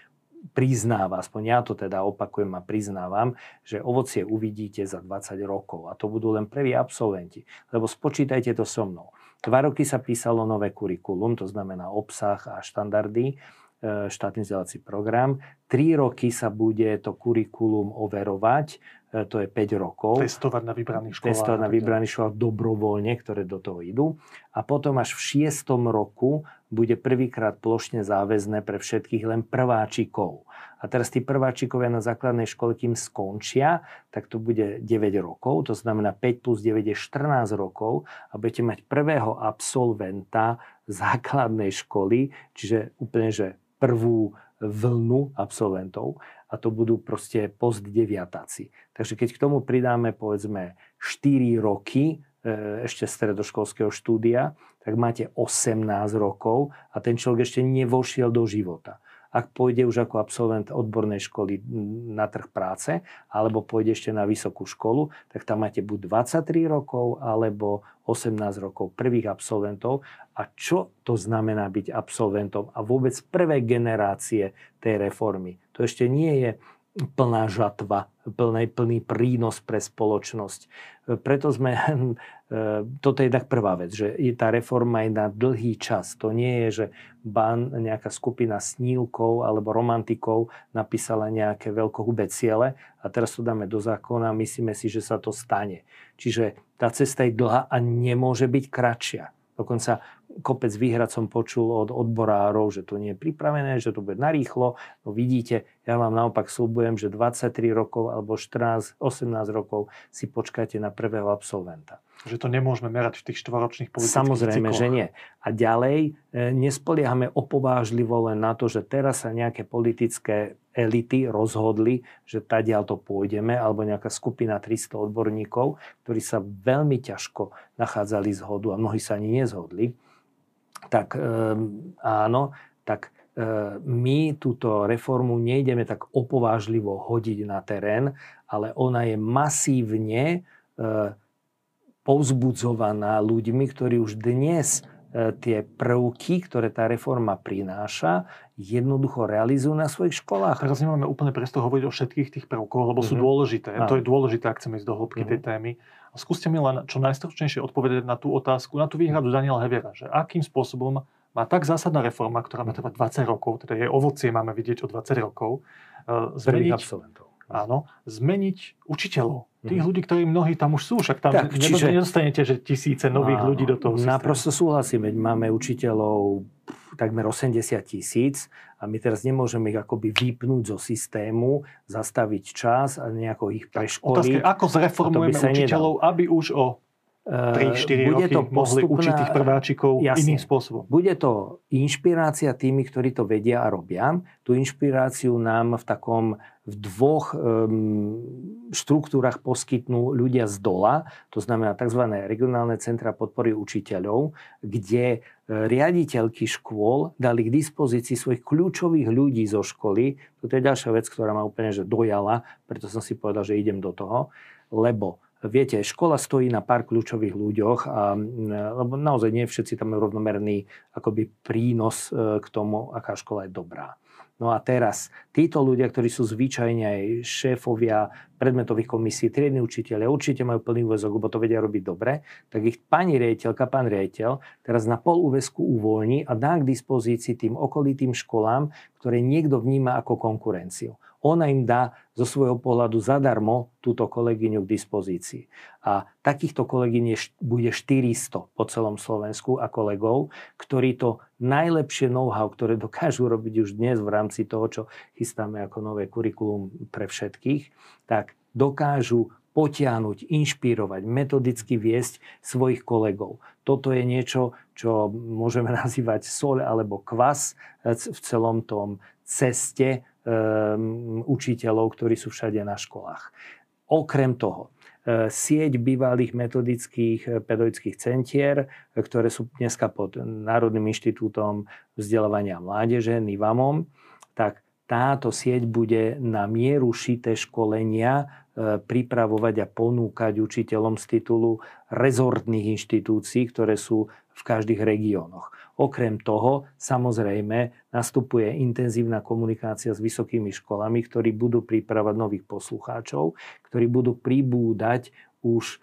S2: priznáva, aspoň ja to teda opakujem a priznávam, že ovocie uvidíte za 20 rokov a to budú len prví absolventi. Lebo spočítajte to so mnou. Dva roky sa písalo nové kurikulum, to znamená obsah a štandardy E, štátny vzdelávací program. Tri roky sa bude to kurikulum overovať, to je 5 rokov.
S1: Testovať na vybraných školách.
S2: Testovať na vybraných školách dobrovoľne, ktoré do toho idú. A potom až v šiestom roku bude prvýkrát plošne záväzné pre všetkých len prváčikov. A teraz tí prváčikovia na základnej škole, kým skončia, tak to bude 9 rokov, to znamená 5 plus 9 je 14 rokov a budete mať prvého absolventa základnej školy, čiže úplne, že prvú vlnu absolventov a to budú proste postdeviatáci. Takže keď k tomu pridáme povedzme 4 roky e, ešte stredoškolského štúdia, tak máte 18 rokov a ten človek ešte nevošiel do života ak pôjde už ako absolvent odbornej školy na trh práce, alebo pôjde ešte na vysokú školu, tak tam máte buď 23 rokov, alebo 18 rokov prvých absolventov. A čo to znamená byť absolventom a vôbec prvé generácie tej reformy? To ešte nie je plná žatva, plný, plný prínos pre spoločnosť. Preto sme, toto je tak prvá vec, že tá reforma je na dlhý čas. To nie je, že ban, nejaká skupina snílkov alebo romantikov napísala nejaké veľkohubé ciele a teraz to dáme do zákona a myslíme si, že sa to stane. Čiže tá cesta je dlhá a nemôže byť kratšia. Dokonca kopec výhrad som počul od odborárov, že to nie je pripravené, že to bude narýchlo. No vidíte, ja vám naopak slúbujem, že 23 rokov alebo 14, 18 rokov si počkáte na prvého absolventa.
S1: Že to nemôžeme merať v tých štvoročných politických
S2: Samozrejme, cykloch. že nie. A ďalej e, nespoliehame opovážlivo len na to, že teraz sa nejaké politické elity rozhodli, že tadiaľ to pôjdeme, alebo nejaká skupina 300 odborníkov, ktorí sa veľmi ťažko nachádzali zhodu a mnohí sa ani nezhodli tak ehm, áno, tak ehm, my túto reformu nejdeme tak opovážlivo hodiť na terén, ale ona je masívne ehm, povzbudzovaná ľuďmi, ktorí už dnes tie prvky, ktoré tá reforma prináša, jednoducho realizujú na svojich školách.
S1: Teraz nemáme úplne presto hovoriť o všetkých tých prvkoch, lebo mm-hmm. sú mhm. dôležité. A. To je dôležité, ak chceme ísť do hĺbky mm-hmm. tej témy. Skúste mi len čo najstručnejšie odpovedať na tú otázku, na tú výhradu Daniela Heviera, že akým spôsobom má tak zásadná reforma, ktorá má trvať 20 rokov, teda jej ovocie máme vidieť o 20 rokov,
S2: e, zmeniť.
S1: Áno, zmeniť učiteľov. Tých mm. ľudí, ktorí mnohí tam už sú, však tam tak, čiže, nedostanete, že tisíce nových áno, ľudí do toho systému.
S2: Naprosto súhlasím, veď máme učiteľov takmer 80 tisíc a my teraz nemôžeme ich akoby vypnúť zo systému, zastaviť čas a nejako ich preškoliť.
S1: Otázka ako zreformujeme učiteľov, nedal. aby už o 3-4 roky to mohli učiť tých prváčikov jasne, iným spôsobom.
S2: Bude to inšpirácia tými, ktorí to vedia a robia. Tú inšpiráciu nám v takom v dvoch um, štruktúrach poskytnú ľudia z dola, to znamená tzv. regionálne centra podpory učiteľov, kde e, riaditeľky škôl dali k dispozícii svojich kľúčových ľudí zo školy. Toto je ďalšia vec, ktorá ma úplne že dojala, preto som si povedal, že idem do toho, lebo Viete, škola stojí na pár kľúčových ľuďoch, a, lebo naozaj nie všetci tam majú rovnomerný akoby prínos e, k tomu, aká škola je dobrá. No a teraz, títo ľudia, ktorí sú zvyčajne aj šéfovia predmetových komisí, triedni učiteľe, určite majú plný úvezok, lebo to vedia robiť dobre, tak ich pani riaditeľka, pán riaditeľ, teraz na pol úvezku uvoľní a dá k dispozícii tým okolitým školám, ktoré niekto vníma ako konkurenciu ona im dá zo svojho pohľadu zadarmo túto kolegyňu k dispozícii. A takýchto kolegyň bude 400 po celom Slovensku a kolegov, ktorí to najlepšie know-how, ktoré dokážu robiť už dnes v rámci toho, čo chystáme ako nové kurikulum pre všetkých, tak dokážu potiahnuť, inšpirovať, metodicky viesť svojich kolegov. Toto je niečo, čo môžeme nazývať sol alebo kvas v celom tom ceste um, učiteľov, ktorí sú všade na školách. Okrem toho, e, sieť bývalých metodických e, pedagogických centier, e, ktoré sú dneska pod Národným inštitútom vzdelávania mládeže, NIVAMom, tak táto sieť bude na mieru šité školenia pripravovať a ponúkať učiteľom z titulu rezortných inštitúcií, ktoré sú v každých regiónoch. Okrem toho, samozrejme, nastupuje intenzívna komunikácia s vysokými školami, ktorí budú pripravať nových poslucháčov, ktorí budú pribúdať už e,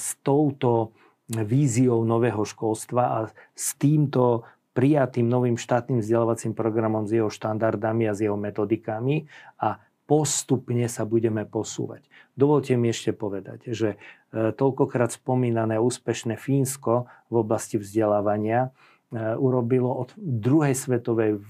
S2: s touto víziou nového školstva a s týmto prijatým novým štátnym vzdelávacím programom s jeho štandardami a s jeho metodikami a postupne sa budeme posúvať. Dovolte mi ešte povedať, že e, toľkokrát spomínané úspešné Fínsko v oblasti vzdelávania urobilo od druhej svetovej e,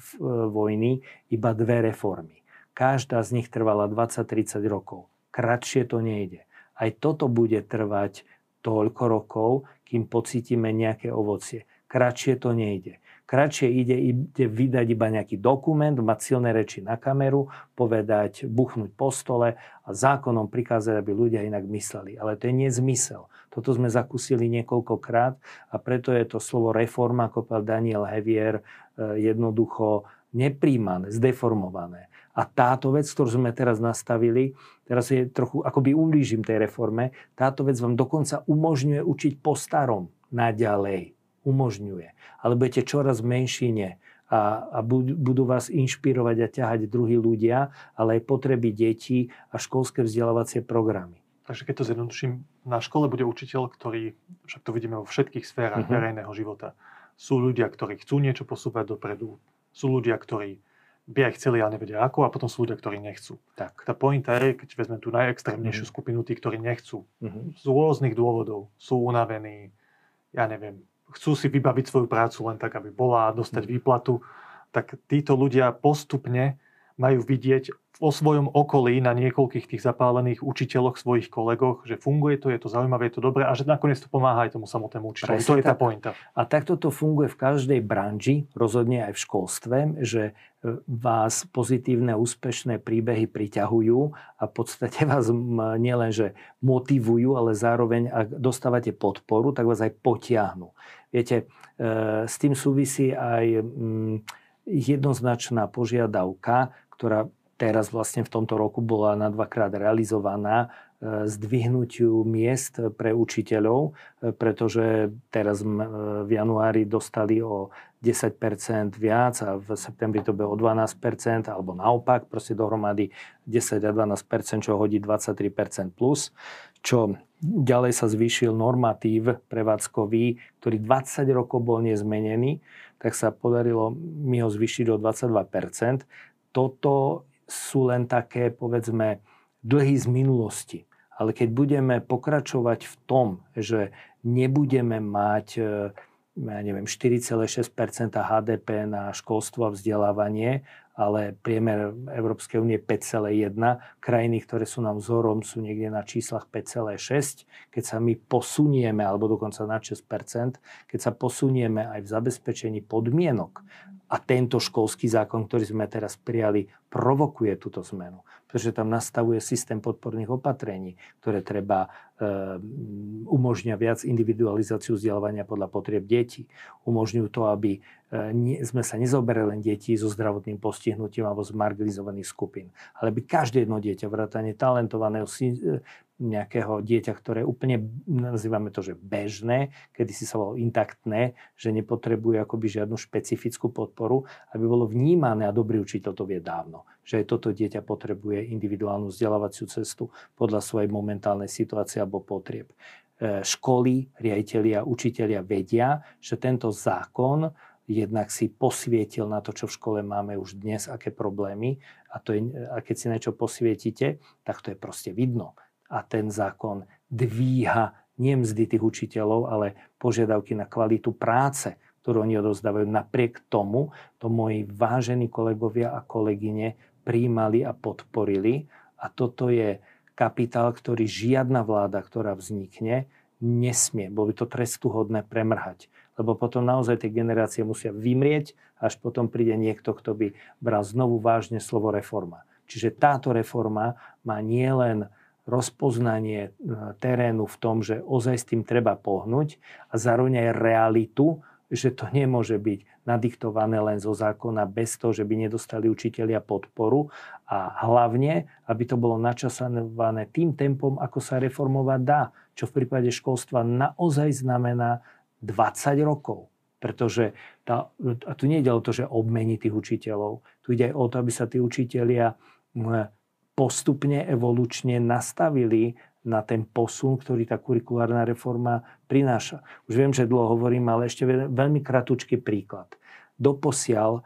S2: vojny iba dve reformy. Každá z nich trvala 20-30 rokov. Kratšie to nejde. Aj toto bude trvať toľko rokov, kým pocítime nejaké ovocie. Kratšie to nejde. Kratšie ide, ide vydať iba nejaký dokument, mať silné reči na kameru, povedať, buchnúť po stole a zákonom prikázať, aby ľudia inak mysleli. Ale to je nezmysel. Toto sme zakúsili niekoľkokrát a preto je to slovo reforma, ako povedal Daniel Hevier, e, jednoducho nepríjmané, zdeformované. A táto vec, ktorú sme teraz nastavili, teraz je trochu, akoby ublížim tej reforme, táto vec vám dokonca umožňuje učiť po starom naďalej umožňuje. Ale budete čoraz menšine a, a budú vás inšpirovať a ťahať druhí ľudia, ale aj potreby detí a školské vzdelávacie programy.
S1: Takže keď to zjednoduším, na škole bude učiteľ, ktorý, však to vidíme vo všetkých sférach uh-huh. verejného života. Sú ľudia, ktorí chcú niečo posúvať dopredu, sú ľudia, ktorí by aj chceli, ale nevedia ako, a potom sú ľudia, ktorí nechcú. Tak. Tá pointa je, keď vezmeme tú najextrémnejšiu uh-huh. skupinu, tí, ktorí nechcú, uh-huh. z rôznych dôvodov, sú unavení, ja neviem, chcú si vybaviť svoju prácu len tak, aby bola a dostať mm. výplatu, tak títo ľudia postupne majú vidieť vo svojom okolí na niekoľkých tých zapálených učiteľoch, svojich kolegoch, že funguje to, je to zaujímavé, je to dobré a že nakoniec to pomáha aj tomu samotnému učiteľu. to je tá pointa.
S2: A takto to funguje v každej branži, rozhodne aj v školstve, že e, vás pozitívne, úspešné príbehy priťahujú a v podstate vás nielenže motivujú, ale zároveň, ak dostávate podporu, tak vás aj potiahnu. Viete, e, s tým súvisí aj jednoznačná požiadavka, ktorá teraz vlastne v tomto roku bola na dvakrát realizovaná, e, zdvihnutiu miest pre učiteľov, e, pretože teraz v januári dostali o 10% viac a v septembri to bude o 12%, alebo naopak, proste dohromady 10 a 12%, čo hodí 23% plus, čo ďalej sa zvýšil normatív prevádzkový, ktorý 20 rokov bol nezmenený, tak sa podarilo mi ho zvýšiť o 22%. Toto sú len také, povedzme, dlhy z minulosti. Ale keď budeme pokračovať v tom, že nebudeme mať e, ja neviem, 4,6% HDP na školstvo a vzdelávanie, ale priemer Európskej únie 5,1. Krajiny, ktoré sú nám vzorom, sú niekde na číslach 5,6. Keď sa my posunieme, alebo dokonca na 6% keď sa posunieme aj v zabezpečení podmienok a tento školský zákon, ktorý sme teraz prijali, provokuje túto zmenu. Pretože tam nastavuje systém podporných opatrení, ktoré treba umožňa viac individualizáciu vzdelávania podľa potrieb detí. Umožňujú to, aby e, sme sa nezoberali len deti so zdravotným postihnutím alebo z marginalizovaných skupín, ale by každé jedno dieťa, vrátane talentovaného, nejakého dieťa, ktoré úplne, nazývame to, že bežné, kedy si sa volalo intaktné, že nepotrebuje akoby žiadnu špecifickú podporu, aby bolo vnímané a dobrý učiteľ to vie dávno, že aj toto dieťa potrebuje individuálnu vzdelávaciu cestu podľa svojej momentálnej situácie alebo potrieb. E, školy, riaditeľia, učiteľia vedia, že tento zákon jednak si posvietil na to, čo v škole máme už dnes, aké problémy a, to je, a keď si niečo posvietite, tak to je proste vidno a ten zákon dvíha nie mzdy tých učiteľov, ale požiadavky na kvalitu práce, ktorú oni odozdávajú. Napriek tomu to moji vážení kolegovia a kolegyne príjmali a podporili. A toto je kapitál, ktorý žiadna vláda, ktorá vznikne, nesmie. Bolo by to trestuhodné premrhať. Lebo potom naozaj tie generácie musia vymrieť, až potom príde niekto, kto by bral znovu vážne slovo reforma. Čiže táto reforma má nielen rozpoznanie e, terénu v tom, že ozaj s tým treba pohnúť a zároveň aj realitu, že to nemôže byť nadiktované len zo zákona bez toho, že by nedostali učitelia podporu a hlavne, aby to bolo načasované tým tempom, ako sa reformovať dá, čo v prípade školstva naozaj znamená 20 rokov. Pretože tá, a tu nie ide o to, že obmení tých učiteľov, tu ide aj o to, aby sa tí učitelia postupne evolučne nastavili na ten posun, ktorý tá kurikulárna reforma prináša. Už viem, že dlho hovorím, ale ešte veľmi kratučký príklad. Doposiaľ e,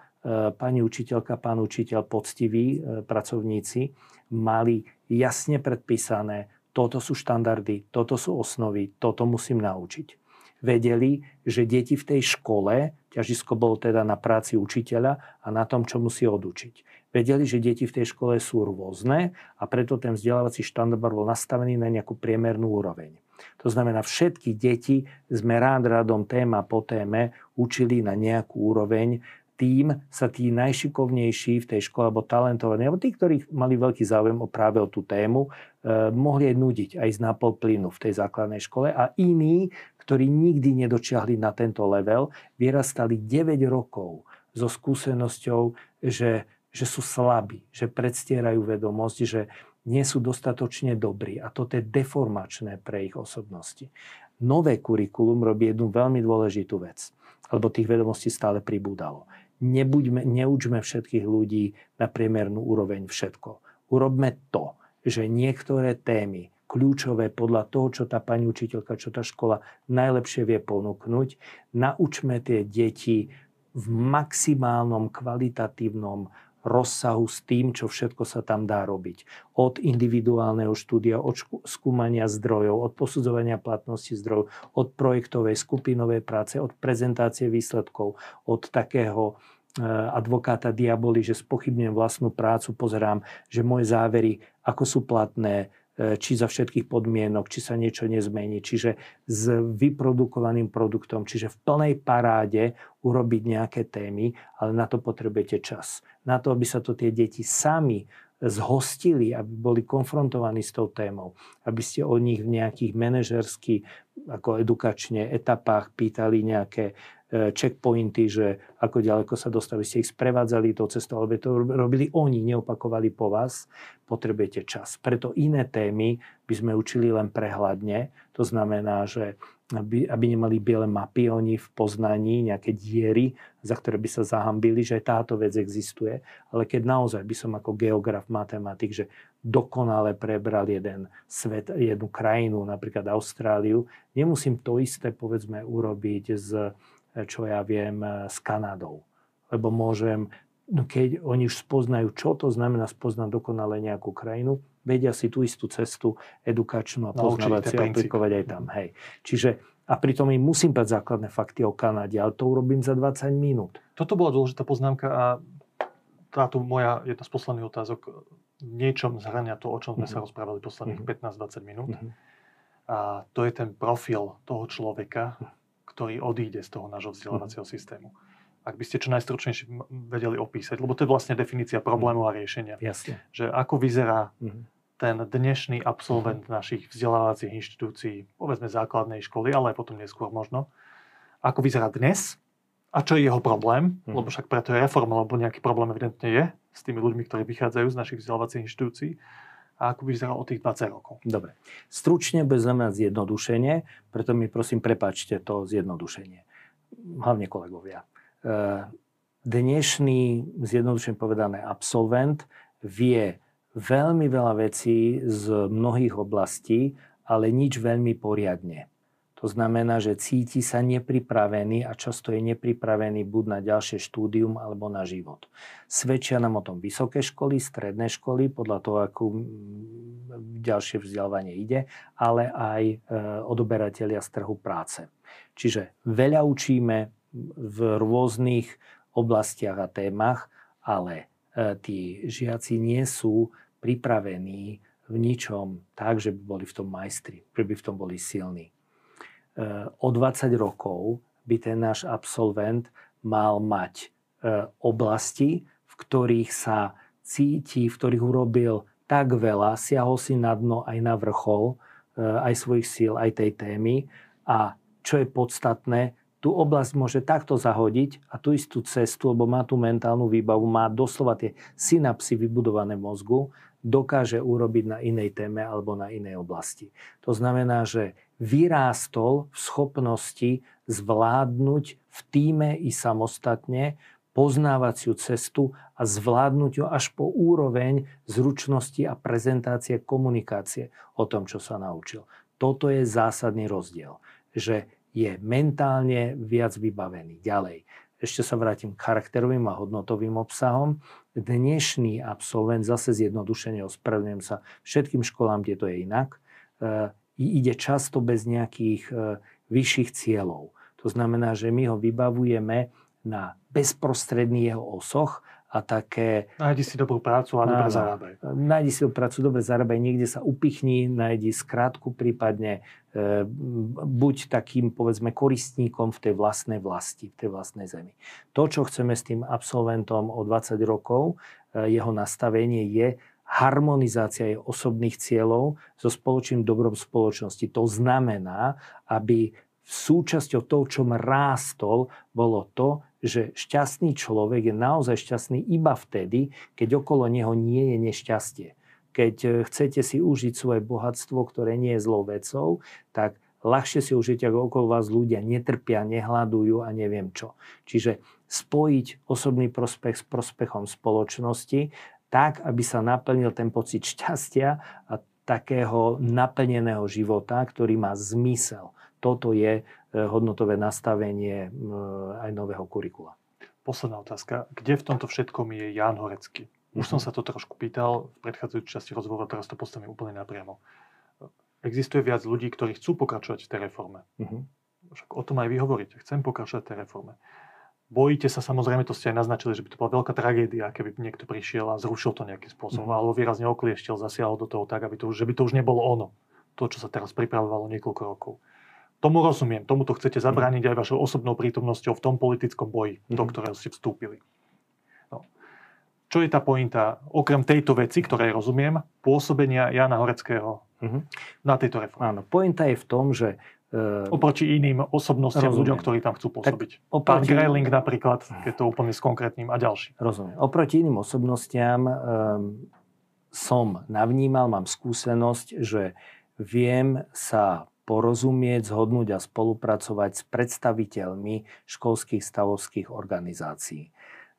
S2: pani učiteľka, pán učiteľ, poctiví e, pracovníci mali jasne predpísané, toto sú štandardy, toto sú osnovy, toto musím naučiť. Vedeli, že deti v tej škole, ťažisko bolo teda na práci učiteľa a na tom, čo musí odučiť vedeli, že deti v tej škole sú rôzne a preto ten vzdelávací štandard bol nastavený na nejakú priemernú úroveň. To znamená, všetky deti sme rád radom téma po téme učili na nejakú úroveň, tým sa tí najšikovnejší v tej škole, alebo talentovaní, alebo tí, ktorí mali veľký záujem o práve o tú tému, eh, mohli aj nudiť aj z nápol plynu v tej základnej škole a iní, ktorí nikdy nedočiahli na tento level, vyrastali 9 rokov so skúsenosťou, že že sú slabí, že predstierajú vedomosť, že nie sú dostatočne dobrí a toto je deformačné pre ich osobnosti. Nové kurikulum robí jednu veľmi dôležitú vec, lebo tých vedomostí stále pribúdalo. Nebuďme, neučme všetkých ľudí na priemernú úroveň všetko. Urobme to, že niektoré témy, kľúčové podľa toho, čo tá pani učiteľka, čo tá škola najlepšie vie ponúknuť, naučme tie deti v maximálnom kvalitatívnom rozsahu s tým, čo všetko sa tam dá robiť. Od individuálneho štúdia, od skúmania zdrojov, od posudzovania platnosti zdrojov, od projektovej skupinovej práce, od prezentácie výsledkov, od takého e, advokáta diaboli, že spochybňujem vlastnú prácu, pozerám, že moje závery, ako sú platné, či za všetkých podmienok, či sa niečo nezmení. Čiže s vyprodukovaným produktom, čiže v plnej paráde urobiť nejaké témy, ale na to potrebujete čas. Na to, aby sa to tie deti sami zhostili, aby boli konfrontovaní s tou témou, aby ste o nich v nejakých manažerských, ako edukačne etapách pýtali nejaké E, checkpointy, že ako ďaleko sa dostali, ste ich sprevádzali tou cestou, alebo to robili oni, neopakovali po vás, potrebujete čas. Preto iné témy by sme učili len prehľadne. To znamená, že aby, aby nemali biele mapy oni v poznaní, nejaké diery, za ktoré by sa zahambili, že aj táto vec existuje. Ale keď naozaj by som ako geograf, matematik, že dokonale prebral jeden svet, jednu krajinu, napríklad Austráliu, nemusím to isté, povedzme, urobiť z čo ja viem, e, s Kanadou. Lebo môžem, no keď oni už spoznajú, čo to znamená spoznať dokonale nejakú krajinu, vedia si tú istú cestu edukačnú a poznávaciu aplikovať aj tam. Hej. Čiže A pritom im musím povedať základné fakty o Kanade, ale to urobím za 20 minút.
S1: Toto bola dôležitá poznámka a táto moja jedna z posledných otázok v niečom zhrania to, o čom sme mm-hmm. sa rozprávali posledných mm-hmm. 15-20 minút. Mm-hmm. A to je ten profil toho človeka, ktorý odíde z toho nášho vzdelávacieho mm-hmm. systému. Ak by ste čo najstručnejšie vedeli opísať, lebo to je vlastne definícia problému a riešenia.
S2: Jasne.
S1: Že ako vyzerá mm-hmm ten dnešný absolvent našich vzdelávacích inštitúcií, povedzme základnej školy, ale aj potom neskôr možno, ako vyzerá dnes a čo je jeho problém, lebo však preto je reforma, lebo nejaký problém evidentne je s tými ľuďmi, ktorí vychádzajú z našich vzdelávacích inštitúcií a ako vyzerá o tých 20 rokov.
S2: Dobre. Stručne bude znamenať zjednodušenie, preto mi prosím prepačte to zjednodušenie. Hlavne kolegovia. E, dnešný, zjednodušene povedané, absolvent vie veľmi veľa vecí z mnohých oblastí, ale nič veľmi poriadne. To znamená, že cíti sa nepripravený a často je nepripravený buď na ďalšie štúdium alebo na život. Svedčia nám o tom vysoké školy, stredné školy, podľa toho, ako ďalšie vzdelávanie ide, ale aj e, odoberatelia z trhu práce. Čiže veľa učíme v rôznych oblastiach a témach, ale e, tí žiaci nie sú pripravení v ničom tak, že by boli v tom majstri, že by v tom boli silní. O 20 rokov by ten náš absolvent mal mať e, oblasti, v ktorých sa cíti, v ktorých urobil tak veľa, siahol si na dno aj na vrchol, e, aj svojich síl, aj tej témy. A čo je podstatné, tú oblasť môže takto zahodiť a tú istú cestu, lebo má tú mentálnu výbavu, má doslova tie synapsy vybudované v mozgu, dokáže urobiť na inej téme alebo na inej oblasti. To znamená, že vyrástol v schopnosti zvládnuť v týme i samostatne poznávaciu cestu a zvládnuť ju až po úroveň zručnosti a prezentácie komunikácie o tom, čo sa naučil. Toto je zásadný rozdiel, že je mentálne viac vybavený. Ďalej, ešte sa vrátim k charakterovým a hodnotovým obsahom. Dnešný absolvent, zase zjednodušene ospravedlňujem sa všetkým školám, kde to je inak, e, ide často bez nejakých e, vyšších cieľov. To znamená, že my ho vybavujeme na bezprostredný jeho osoch a také...
S1: Nájdi si dobrú prácu a dobre zarábaj.
S2: Nájdi si dobrú prácu, dobre zarábaj, niekde sa upichni, nájdi skrátku prípadne, e, buď takým, povedzme, koristníkom v tej vlastnej vlasti, v tej vlastnej zemi. To, čo chceme s tým absolventom o 20 rokov, e, jeho nastavenie je harmonizácia jeho osobných cieľov so spoločným dobrom spoločnosti. To znamená, aby súčasťou toho, čom rástol, bolo to, že šťastný človek je naozaj šťastný iba vtedy, keď okolo neho nie je nešťastie. Keď e, chcete si užiť svoje bohatstvo, ktoré nie je zlou vecou, tak ľahšie si užite, ako okolo vás ľudia netrpia, nehľadujú a neviem čo. Čiže spojiť osobný prospech s prospechom spoločnosti tak, aby sa naplnil ten pocit šťastia a takého naplneného života, ktorý má zmysel. Toto je E, hodnotové nastavenie aj nového kurikula.
S1: Posledná otázka. Kde v tomto všetkom je Jan Horecký? Už som sa to trošku pýtal v predchádzajúcej časti rozhovoru, teraz to postavím úplne napriamo. Existuje viac ľudí, ktorí chcú pokračovať v tej reforme. Uh-huh. Však o tom aj vy hovoríte. Chcem pokračovať v tej reforme. Bojíte sa, samozrejme, to ste aj naznačili, že by to bola veľká tragédia, keby niekto prišiel a zrušil to nejakým spôsobom, uh-huh. alebo výrazne oklieštil, zasiahol do toho tak, aby to že by to už nebolo ono. To, čo sa teraz pripravovalo niekoľko rokov. Tomu rozumiem, tomuto chcete zabrániť aj vašou osobnou prítomnosťou v tom politickom boji, mm. do mhm. ktorého ste vstúpili. No. Čo je tá pointa, okrem tejto veci, ktorej rozumiem, pôsobenia Jana Horeckého mm-hmm. na tejto reforme?
S2: Áno, pointa je v tom, že
S1: oproti iným osobnostiam, ľuďom, ktorí tam chcú pôsobiť. oproti... Pán Grayling napríklad, keď to úplne s konkrétnym a ďalší.
S2: Rozumiem. Oproti iným osobnostiam um, som navnímal, mám skúsenosť, že viem sa porozumieť, zhodnúť a spolupracovať s predstaviteľmi školských stavovských organizácií.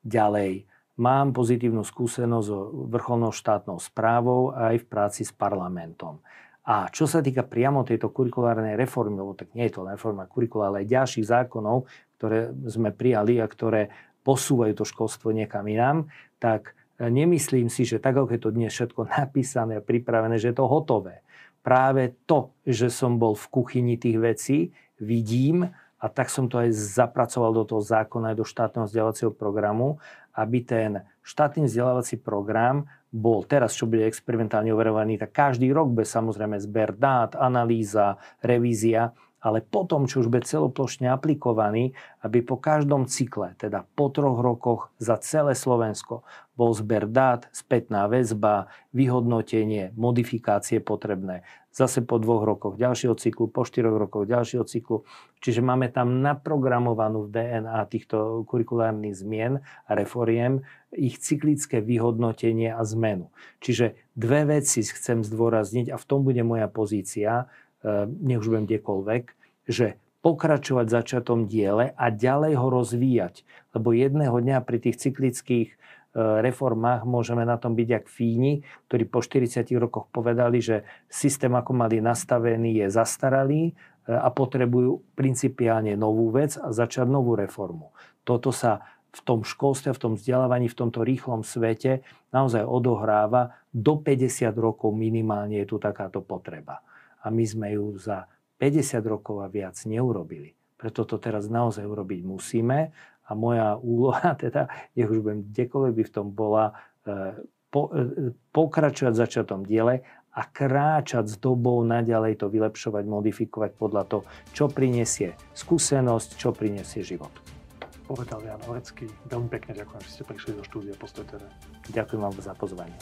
S2: Ďalej, mám pozitívnu skúsenosť so vrcholnou štátnou správou aj v práci s parlamentom. A čo sa týka priamo tejto kurikulárnej reformy, lebo tak nie je to reforma kurikula, ale aj ďalších zákonov, ktoré sme prijali a ktoré posúvajú to školstvo niekam inám, tak nemyslím si, že tak, ako je to dnes všetko napísané a pripravené, že je to hotové. Práve to, že som bol v kuchyni tých vecí, vidím, a tak som to aj zapracoval do toho zákona, aj do štátneho vzdelávacieho programu, aby ten štátny vzdelávací program bol teraz, čo bude experimentálne overovaný, tak každý rok bude samozrejme zber dát, analýza, revízia, ale potom, čo už bude celoplošne aplikovaný, aby po každom cykle, teda po troch rokoch za celé Slovensko, bol zber dát, spätná väzba, vyhodnotenie, modifikácie potrebné. Zase po dvoch rokoch ďalšieho cyklu, po štyroch rokoch ďalšieho cyklu. Čiže máme tam naprogramovanú v DNA týchto kurikulárnych zmien a reforiem ich cyklické vyhodnotenie a zmenu. Čiže dve veci chcem zdôrazniť a v tom bude moja pozícia nech už budem kdekoľvek, že pokračovať v začatom diele a ďalej ho rozvíjať. Lebo jedného dňa pri tých cyklických eh, reformách môžeme na tom byť jak fíni, ktorí po 40 rokoch povedali, že systém, ako mali nastavený, je zastaralý eh, a potrebujú principiálne novú vec a začať novú reformu. Toto sa v tom školstve, v tom vzdelávaní, v tomto rýchlom svete naozaj odohráva. Do 50 rokov minimálne je tu takáto potreba a my sme ju za 50 rokov a viac neurobili. Preto to teraz naozaj urobiť musíme a moja úloha, teda, nech už budem kdekoľvek by v tom bola, e, po, e, pokračovať v začatom diele a kráčať s dobou naďalej to vylepšovať, modifikovať podľa toho, čo prinesie skúsenosť, čo prinesie život.
S1: Povedal Jan Horecký. Veľmi pekne ďakujem, že ste prišli do štúdia Postoj TV.
S2: Ďakujem vám za pozvanie.